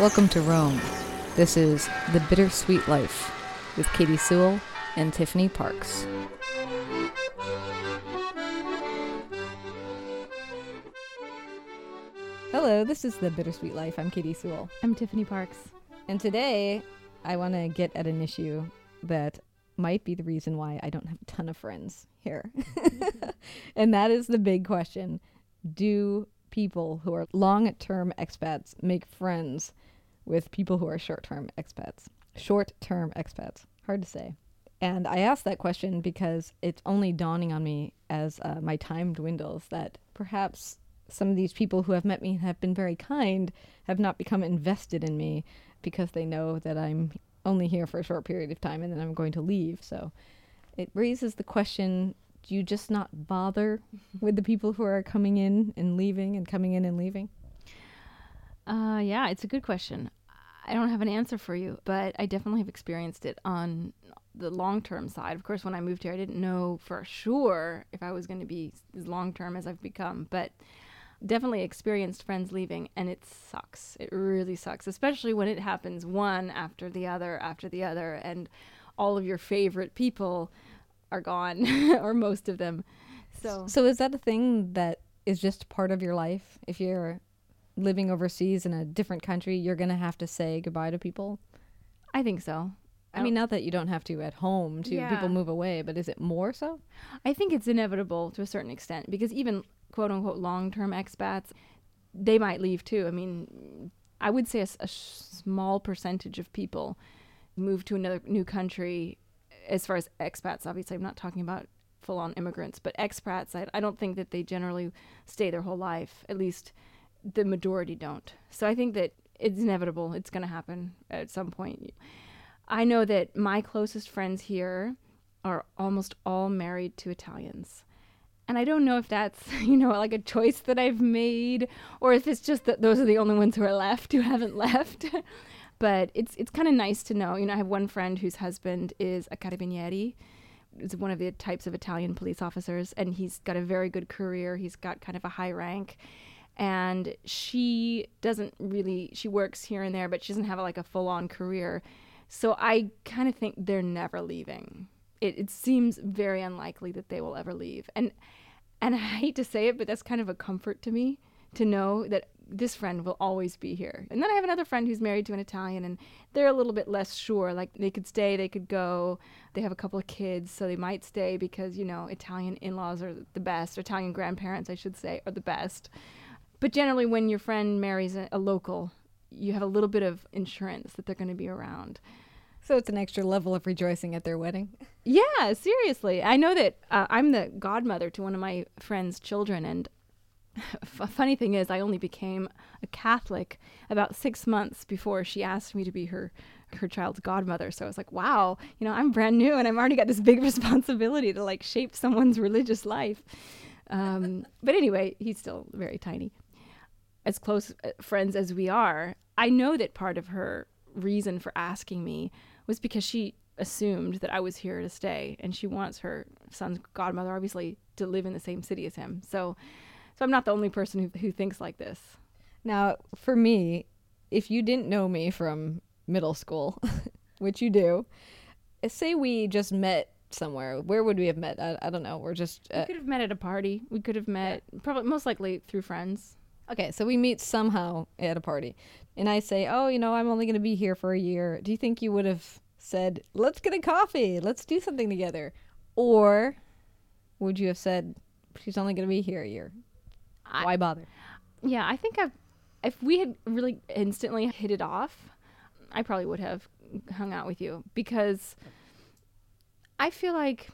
Welcome to Rome. This is The Bittersweet Life with Katy Sewall and Tiffany Parks. Hello, this is The Bittersweet Life. I'm Katy Sewall. I'm Tiffany Parks. And today I want to get at an issue that might be the reason why I don't have a ton of friends here. and that is the big question Do people who are long term expats make friends with people who are short term expats? Short term expats. Hard to say. And I asked that question because it's only dawning on me as uh, my time dwindles that perhaps some of these people who have met me and have been very kind have not become invested in me because they know that I'm only here for a short period of time and then I'm going to leave. So it raises the question do you just not bother with the people who are coming in and leaving and coming in and leaving? Uh, yeah, it's a good question. I don't have an answer for you, but I definitely have experienced it on the long term side. Of course, when I moved here, I didn't know for sure if I was going to be as long term as I've become, but definitely experienced friends leaving and it sucks. It really sucks, especially when it happens one after the other after the other and all of your favorite people are gone or most of them. So So is that a thing that is just part of your life? If you're living overseas in a different country, you're going to have to say goodbye to people? I think so. I mean, not that you don't have to at home to Yeah. people move away, but is it more so? I think it's inevitable to a certain extent because even quote unquote long term expats, they might leave too. I mean, I would say a small percentage of people move to another new country as far as expats. Obviously, I'm not talking about full on immigrants, but expats, I, I don't think that they generally stay their whole life. At least the majority don't. So I think that it's inevitable. It's going to happen at some point. I know that my closest friends here are almost all married to Italians. And I don't know if that's, you know, like a choice that I've made or if it's just that those are the only ones who are left who haven't left. but it's it's kind of nice to know. You know, I have one friend whose husband is a carabinieri. It's one of the types of Italian police officers and he's got a very good career. He's got kind of a high rank and she doesn't really she works here and there but she doesn't have like a full-on career. So i kind of think they're never leaving. It, it seems very unlikely that they will ever leave. And and i hate to say it but that's kind of a comfort to me to know that this friend will always be here. And then i have another friend who's married to an italian and they're a little bit less sure. Like they could stay they could go. They have a couple of kids so they might stay because you know italian in-laws are the best. Or italian grandparents i should say are the best but generally, when your friend marries a, a local, you have a little bit of insurance that they're going to be around. So it's an extra level of rejoicing at their wedding. Yeah, seriously. I know that uh, I'm the godmother to one of my friend's children, and a funny thing is, I only became a Catholic about six months before she asked me to be her her child's godmother. So I was like, wow, you know, I'm brand new, and I've already got this big responsibility to like shape someone's religious life. Um, but anyway, he's still very tiny. As close uh, friends as we are, I know that part of her reason for asking me was because she assumed that I was here to stay and she wants her son's godmother obviously to live in the same city as him. So so I'm not the only person who who thinks like this. Now, for me, if you didn't know me from middle school, which you do, uh, say we just met somewhere, where would we have met? I, I don't know. We're just. We Uh, could have met at a party. We could have met probably most likely through friends. Okay, so we meet somehow at a party. And I say, oh, you know, I'm only going to be here for a year. Do you think you would have said, let's get a coffee, let's do something together? Or would you have said, she's only going to be here a year? I- Why bother? Yeah, I think I've, if we had really instantly hit it off, I probably would have hung out with you because I feel like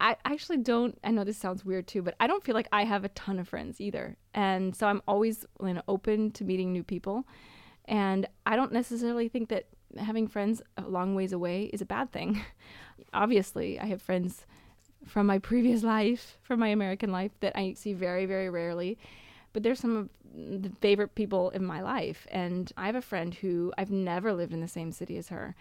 I actually don't. I know this sounds weird too, but I don't feel like I have a ton of friends either, and so I'm always you know, open to meeting new people, and I don't necessarily think that having friends a long ways away is a bad thing. Obviously, I have friends from my previous life, from my American life, that I see very, very rarely. But they're some of the favorite people in my life. And I have a friend who I've never lived in the same city as her.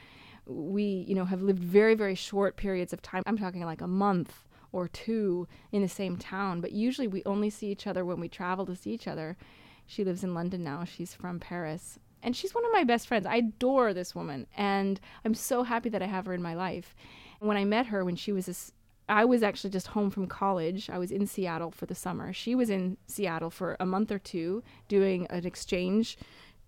We, you know, have lived very, very short periods of time. I'm talking like a month or two in the same town, but usually we only see each other when we travel to see each other. She lives in London now. She's from Paris. And she's one of my best friends. I adore this woman. And I'm so happy that I have her in my life. When I met her when she was I was actually just home from college. I was in Seattle for the summer. She was in Seattle for a month or two doing an exchange.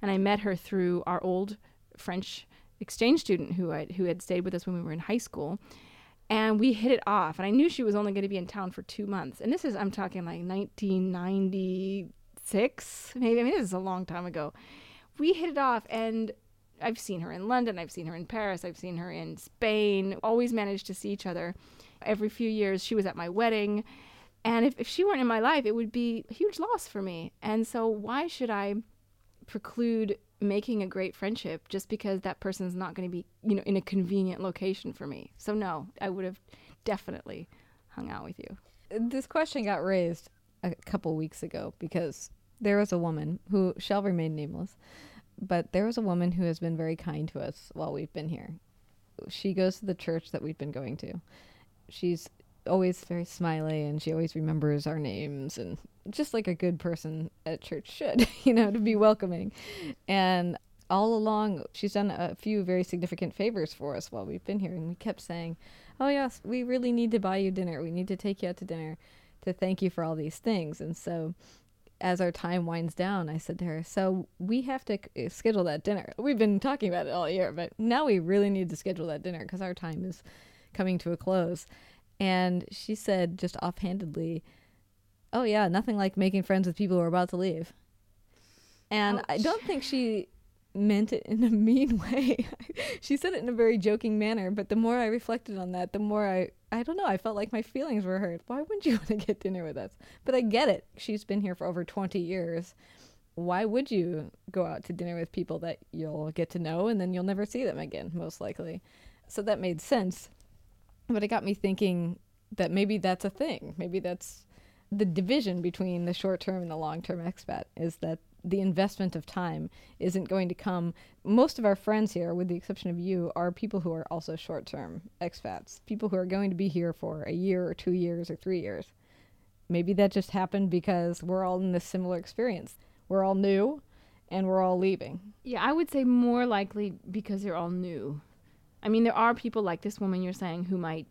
And I met her through our old French exchange student who, I, who had stayed with us when we were in high school and we hit it off and i knew she was only going to be in town for two months and this is i'm talking like 1996 maybe i mean this is a long time ago. We hit it off and i've seen her in london i've seen her in paris i've seen her in spain always managed to see each other. Every few years she was at my wedding and if, if she weren't in my life it would be a huge loss for me. And so why should i preclude making a great friendship just because that person's not going to be, you know, in a convenient location for me. So no, I would have definitely hung out with you. This question got raised a couple weeks ago because there was a woman who shall remain nameless, but there was a woman who has been very kind to us while we've been here. She goes to the church that we've been going to. She's always very smiley and she always remembers our names and just like a good person at church should, you know, to be welcoming. And all along, she's done a few very significant favors for us while we've been here. And we kept saying, Oh, yes, we really need to buy you dinner. We need to take you out to dinner to thank you for all these things. And so, as our time winds down, I said to her, So we have to schedule that dinner. We've been talking about it all year, but now we really need to schedule that dinner because our time is coming to a close. And she said, just offhandedly, Oh yeah, nothing like making friends with people who are about to leave. And Ouch. I don't think she meant it in a mean way. she said it in a very joking manner, but the more I reflected on that, the more I I don't know, I felt like my feelings were hurt. Why wouldn't you want to get dinner with us? But I get it. She's been here for over 20 years. Why would you go out to dinner with people that you'll get to know and then you'll never see them again, most likely? So that made sense. But it got me thinking that maybe that's a thing. Maybe that's the division between the short term and the long term expat is that the investment of time isn't going to come. Most of our friends here, with the exception of you, are people who are also short term expats, people who are going to be here for a year or two years or three years. Maybe that just happened because we're all in this similar experience. We're all new and we're all leaving. Yeah, I would say more likely because you're all new. I mean, there are people like this woman you're saying who might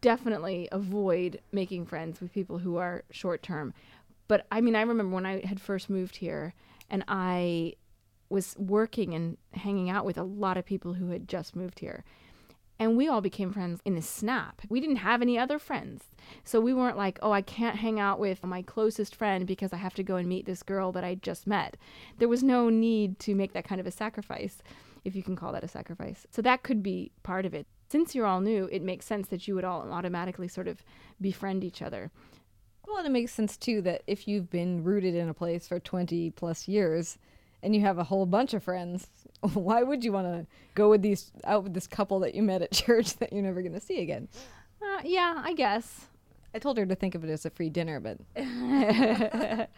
definitely avoid making friends with people who are short term. But I mean, I remember when I had first moved here and I was working and hanging out with a lot of people who had just moved here. And we all became friends in a snap. We didn't have any other friends. So we weren't like, oh, I can't hang out with my closest friend because I have to go and meet this girl that I just met. There was no need to make that kind of a sacrifice, if you can call that a sacrifice. So that could be part of it since you're all new, it makes sense that you would all automatically sort of befriend each other. Well, and it makes sense too that if you've been rooted in a place for 20 plus years and you have a whole bunch of friends, why would you want to go with these out with this couple that you met at church that you're never going to see again? Uh, yeah, I guess. I told her to think of it as a free dinner, but I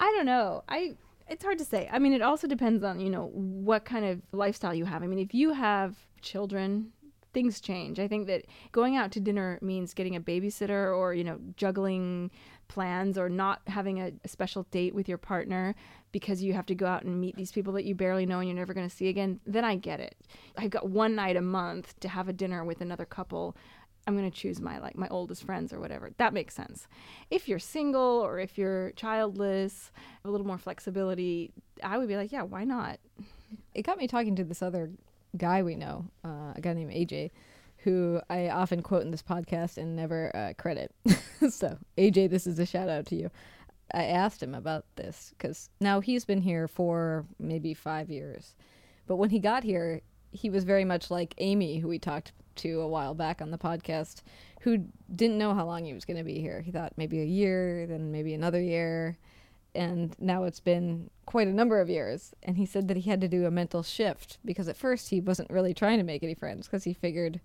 don't know. I it's hard to say. I mean, it also depends on, you know, what kind of lifestyle you have. I mean, if you have children things change. I think that going out to dinner means getting a babysitter or, you know, juggling plans or not having a, a, special date with your partner because you have to go out and meet these people that you barely know and you're never going to see again, then I get it. I've got one night a month to have a dinner with another couple. I'm going to choose my like my oldest friends or whatever. That makes sense. If you're single or if you're childless, a little more flexibility, I would be like, yeah, why not? It got me talking to this other guy we know, uh, a guy named AJ, who I often quote in this podcast and never uh, credit. so, AJ, this is a shout out to you. I asked him about this because now he's been here for maybe five years. But when he got here, he was very much like Amy, who we talked to a while back on the podcast, who didn't know how long he was going to be here. He thought maybe a year, then maybe another year and now it's been quite a number of years. And he said that he had to do a mental shift because at first he wasn't really trying to make any friends because he figured,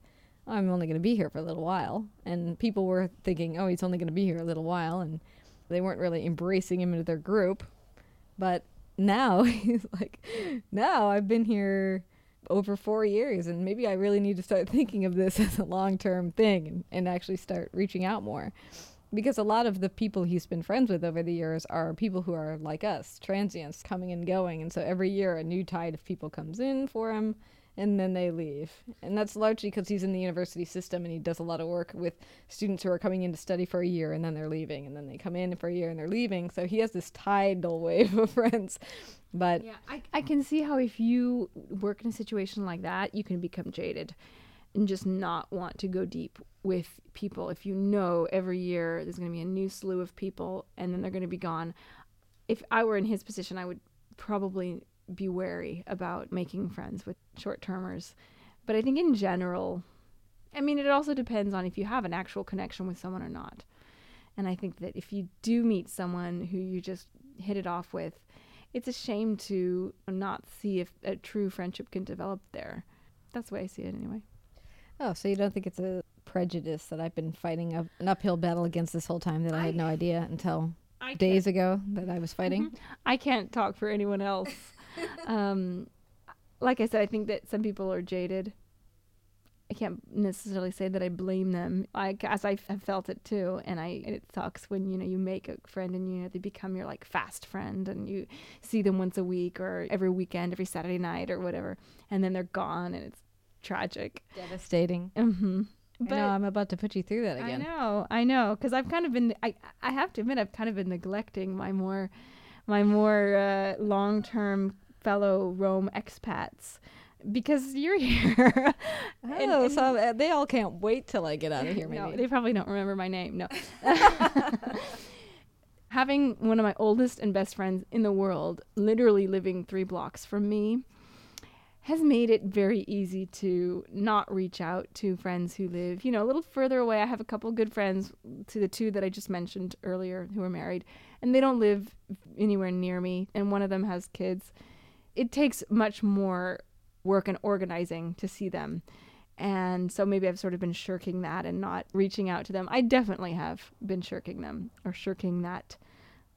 oh, I'm only going to be here for a little while. And people were thinking, oh, he's only going to be here a little while. And they weren't really embracing him into their group. But now he's like, now I've been here over four years and maybe I really need to start thinking of this as a long term thing and, and actually start reaching out more. because a lot of the people he's been friends with over the years are people who are like us, transients coming and going. And so every year a new tide of people comes in for him and then they leave. And that's largely because he's in the university system and he does a lot of work with students who are coming in to study for a year and then they're leaving. And then they come in for a year and they're leaving. So he has this tidal wave of friends. But yeah, I, I can see how if you work in a situation like that, you can become jaded and just not want to go deep with people if you know every year there's going to be a new slew of people and then they're going to be gone if i were in his position i would probably be wary about making friends with short termers but i think in general i mean it also depends on if you have an actual connection with someone or not and i think that if you do meet someone who you just hit it off with it's a shame to not see if a true friendship can develop there that's the way i see it anyway Oh, so you don't think it's a prejudice that I've been fighting a, an uphill battle against this whole time that I, I had no idea until I days ago that I was fighting? Mm-hmm. I can't talk for anyone else. um, like I said, I think that some people are jaded. I can't necessarily say that I blame them. I, as I have felt it too, and I and it sucks when you know you make a friend and you know they become your like fast friend, and you see them once a week or every weekend, every Saturday night or whatever, and then they're gone, and it's tragic, devastating. Mm-hmm. But I know I'm about to put you through that again. I know, I know, because I've kind of been. I I have to admit, I've kind of been neglecting my more, my more uh, long term fellow Rome expats because you're here. oh, and, and so uh, they all can't wait till I get out of here. Maybe no, they probably don't remember my name. No. Having one of my oldest and best friends in the world, literally living three blocks from me, has made it very easy to not reach out to friends who live, you know, a little further away. I have a couple good friends to the two that I just mentioned earlier who are married, and they don't live anywhere near me, and one of them has kids. It takes much more work and organizing to see them. And so maybe I've sort of been shirking that and not reaching out to them. I definitely have been shirking them or shirking that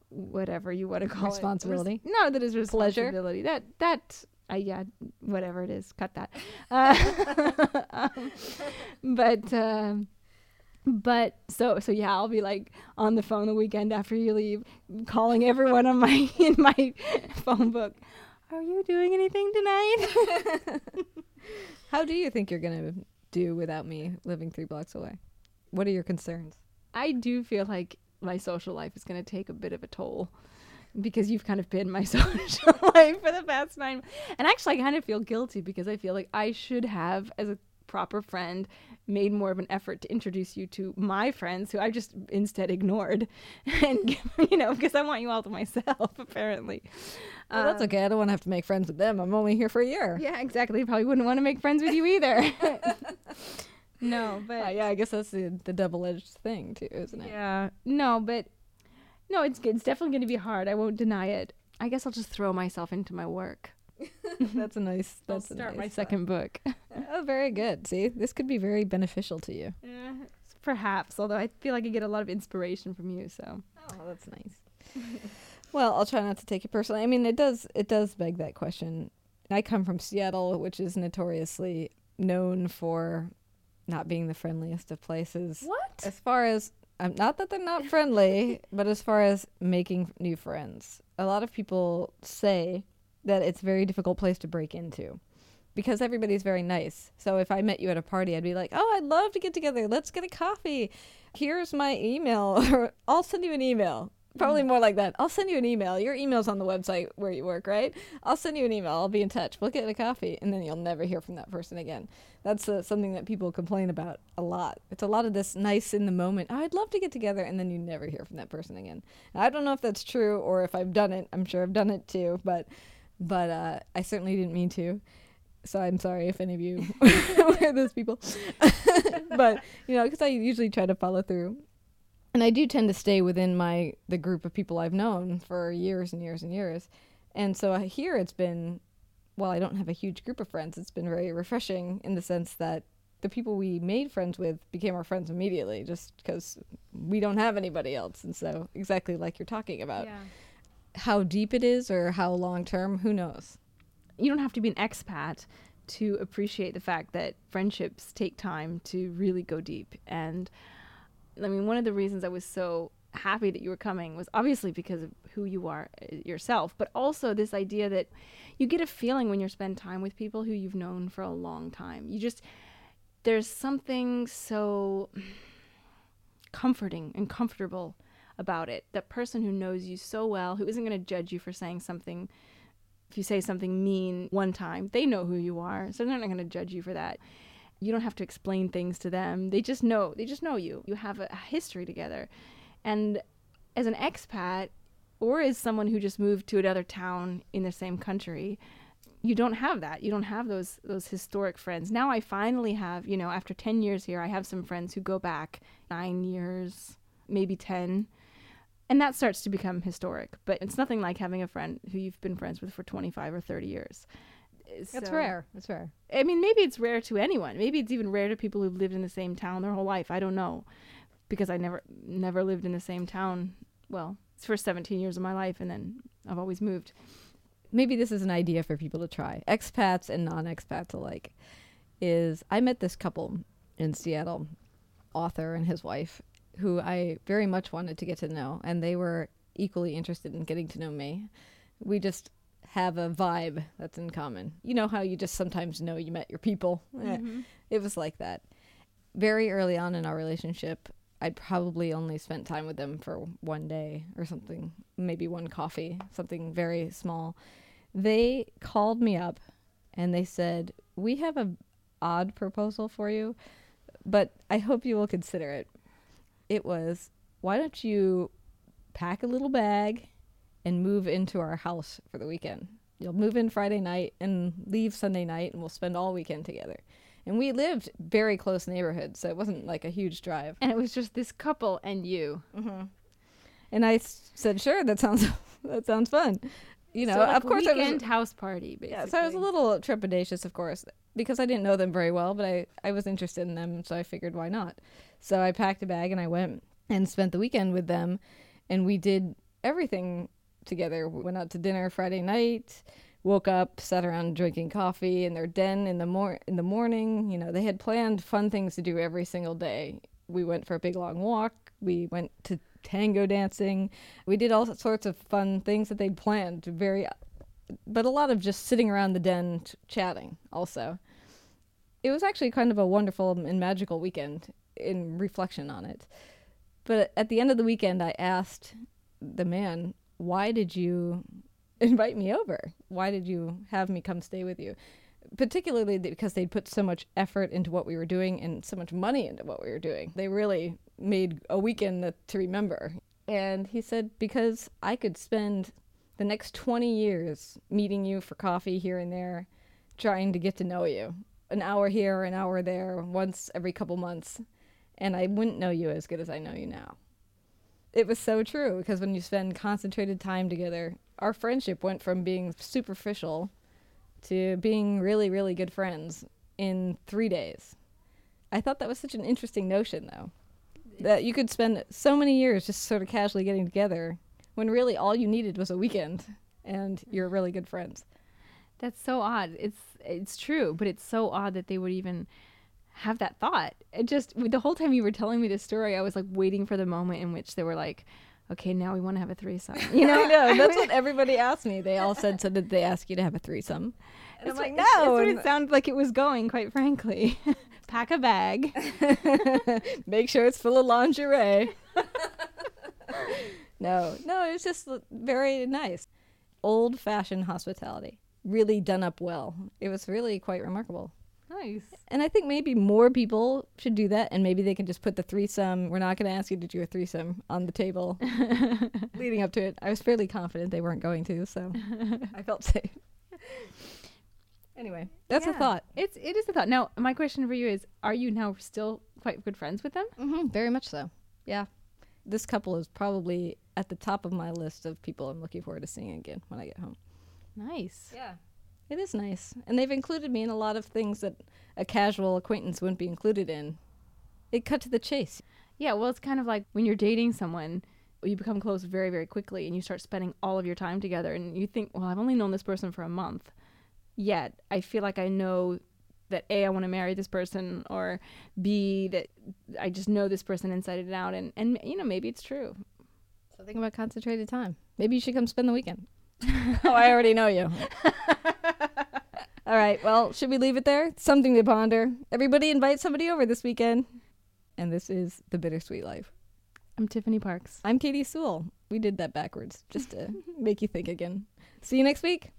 whatever you want to call responsibility. it. Responsibility. No, that is responsibility. Pleasure. That that uh, yeah, whatever it is, cut that. Uh, um, but um, but so so yeah, I'll be like on the phone the weekend after you leave, calling everyone on my in my phone book. Are you doing anything tonight? How do you think you're gonna do without me living three blocks away? What are your concerns? I do feel like my social life is gonna take a bit of a toll because you've kind of been my social life for the past nine. And actually, I kind of feel guilty because I feel like I should have, as a proper friend, made more of an effort to introduce you to my friends who I just instead ignored, and you know because I want you all to myself. Apparently, well, that's okay. I don't want to have to make friends with them. I'm only here for a year. Yeah, exactly. Probably wouldn't want to make friends with you either. no, but uh, yeah, I guess that's the the double edged thing too, isn't it? Yeah. No, but no, it's it's definitely going to be hard. I won't deny it. I guess I'll just throw myself into my work. that's a nice. That's start nice my second book. oh, very good. See, this could be very beneficial to you. Yeah, perhaps. Although I feel like I get a lot of inspiration from you. So. Oh, that's nice. well, I'll try not to take it personally. I mean, it does. It does beg that question. I come from Seattle, which is notoriously known for not being the friendliest of places. What? As far as um, not that they're not friendly, but as far as making new friends, a lot of people say that it's a very difficult place to break into because everybody's very nice. So if I met you at a party, I'd be like, "Oh, I'd love to get together. Let's get a coffee. Here's my email, or I'll send you an email." Probably more like that. I'll send you an email. Your email's on the website where you work, right? I'll send you an email. I'll be in touch. We'll get a coffee, and then you'll never hear from that person again. That's uh, something that people complain about a lot. It's a lot of this nice in the moment. Oh, I'd love to get together, and then you never hear from that person again. I don't know if that's true or if I've done it. I'm sure I've done it too, but but uh, I certainly didn't mean to. So I'm sorry if any of you were those people. but you know, because I usually try to follow through and I do tend to stay within my the group of people I've known for years and years and years. And so uh, here it's been well, I don't have a huge group of friends. It's been very refreshing in the sense that the people we made friends with became our friends immediately just because we don't have anybody else. And so exactly like you're talking about. Yeah. How deep it is or how long term, who knows? You don't have to be an expat to appreciate the fact that friendships take time to really go deep and I mean, one of the reasons I was so happy that you were coming was obviously because of who you are uh, yourself, but also this idea that you get a feeling when you spend time with people who you've known for a long time. You just there's something so comforting and comfortable about it. That person who knows you so well, who isn't going to judge you for saying something if you say something mean one time, they know who you are, so they're not going to judge you for that. You don't have to explain things to them. They just know. They just know you. You have a history together. And as an expat or as someone who just moved to another town in the same country, you don't have that. You don't have those those historic friends. Now I finally have, you know, after 10 years here, I have some friends who go back 9 years, maybe 10. And that starts to become historic, but it's nothing like having a friend who you've been friends with for 25 or 30 years. It's rare. It's rare. I mean, maybe it's rare to anyone. Maybe it's even rare to people who've lived in the same town their whole life. I don't know because I never never lived in the same town. Well, it's for 17 years of my life, and then I've always moved. Maybe this is an idea for people to try, expats and non-expats alike. Is I met this couple in Seattle, author and his wife, who I very much wanted to get to know, and they were equally interested in getting to know me. We just have a vibe that's in common. You know how you just sometimes know you met your people? Mm-hmm. It was like that. Very early on in our relationship, I'd probably only spent time with them for one day or something, maybe one coffee, something very small. They called me up and they said, "We have a odd proposal for you, but I hope you will consider it." It was, "Why don't you pack a little bag and move into our house for the weekend? You'll move in Friday night and leave Sunday night and we'll spend all weekend together." and we lived very close neighborhood, so it wasn't like a huge drive. And it was just this couple and you. Mm-hmm. And I s- said, "Sure, that sounds that sounds fun." You know, so like of course, weekend it was, house party. Basically. Yeah, so I was a little trepidatious, of course, because I didn't know them very well, but I I was interested in them, so I figured why not. So I packed a bag and I went and spent the weekend with them, and we did everything together. We went out to dinner Friday night woke up, sat around drinking coffee in their den in the mor- in the morning. You know, they had planned fun things to do every single day. We went for a big long walk. We went to tango dancing. We did all sorts of fun things that they'd planned. Very, but a lot of just sitting around the den t- chatting. Also, it was actually kind of a wonderful and magical weekend in reflection on it. But at the end of the weekend, I asked the man, "Why did you invite me over? Why did you have me come stay with you? Particularly because they'd put so much effort into what we were doing and so much money into what we were doing. They really made a weekend to remember. And he said, because I could spend the next 20 years meeting you for coffee here and there, trying to get to know you. An hour here, an hour there, once every couple months. And I wouldn't know you as good as I know you now. It was so true because when you spend concentrated time together, our friendship went from being superficial to being really, really good friends in three days. I thought that was such an interesting notion, though, that you could spend so many years just sort of casually getting together when really all you needed was a weekend and you're really good friends. That's so odd. It's it's true, but it's so odd that they would even have that thought. It just the whole time you were telling me this story, I was like waiting for the moment in which they were like, okay, now we want to have a threesome. You know, I know. That's what everybody asked me. They all said, so did they ask you to have a threesome? And I'm like, no. That's what it sounded like it was going, quite frankly. Pack a bag. Make sure it's full of lingerie. no, no, it was just very nice. Old fashioned hospitality. Really done up well. It was really quite remarkable. Nice. And I think maybe more people should do that, and maybe they can just put the threesome. We're not going to ask you to do a threesome on the table leading up to it. I was fairly confident they weren't going to, so I felt safe. anyway, that's yeah. a thought. It's it is a thought. Now, my question for you is: Are you now still quite good friends with them? Mm-hmm, very much so. Yeah, this couple is probably at the top of my list of people I'm looking forward to seeing again when I get home. Nice. Yeah. It is nice. And they've included me in a lot of things that a casual acquaintance wouldn't be included in. It cut to the chase. Yeah, well, it's kind of like when you're dating someone, you become close very, very quickly and you start spending all of your time together and you think, well, I've only known this person for a month. Yet, I feel like I know that A, I want to marry this person, or B, that I just know this person inside and out. And, and you know, maybe it's true. So think about concentrated time. Maybe you should come spend the weekend. oh, I already know you. All right. Well, should we leave it there? Something to ponder. Everybody invite somebody over this weekend. And this is The Bittersweet Life. I'm Tiffany Parks. I'm Katy Sewall. We did that backwards just to make you think again. See you next week.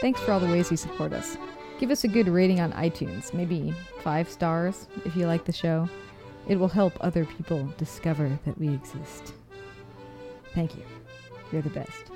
Thanks for all the ways you support us. Give us a good rating on iTunes, maybe five stars if you like the show. It will help other people discover that we exist. Thank you. You're the best.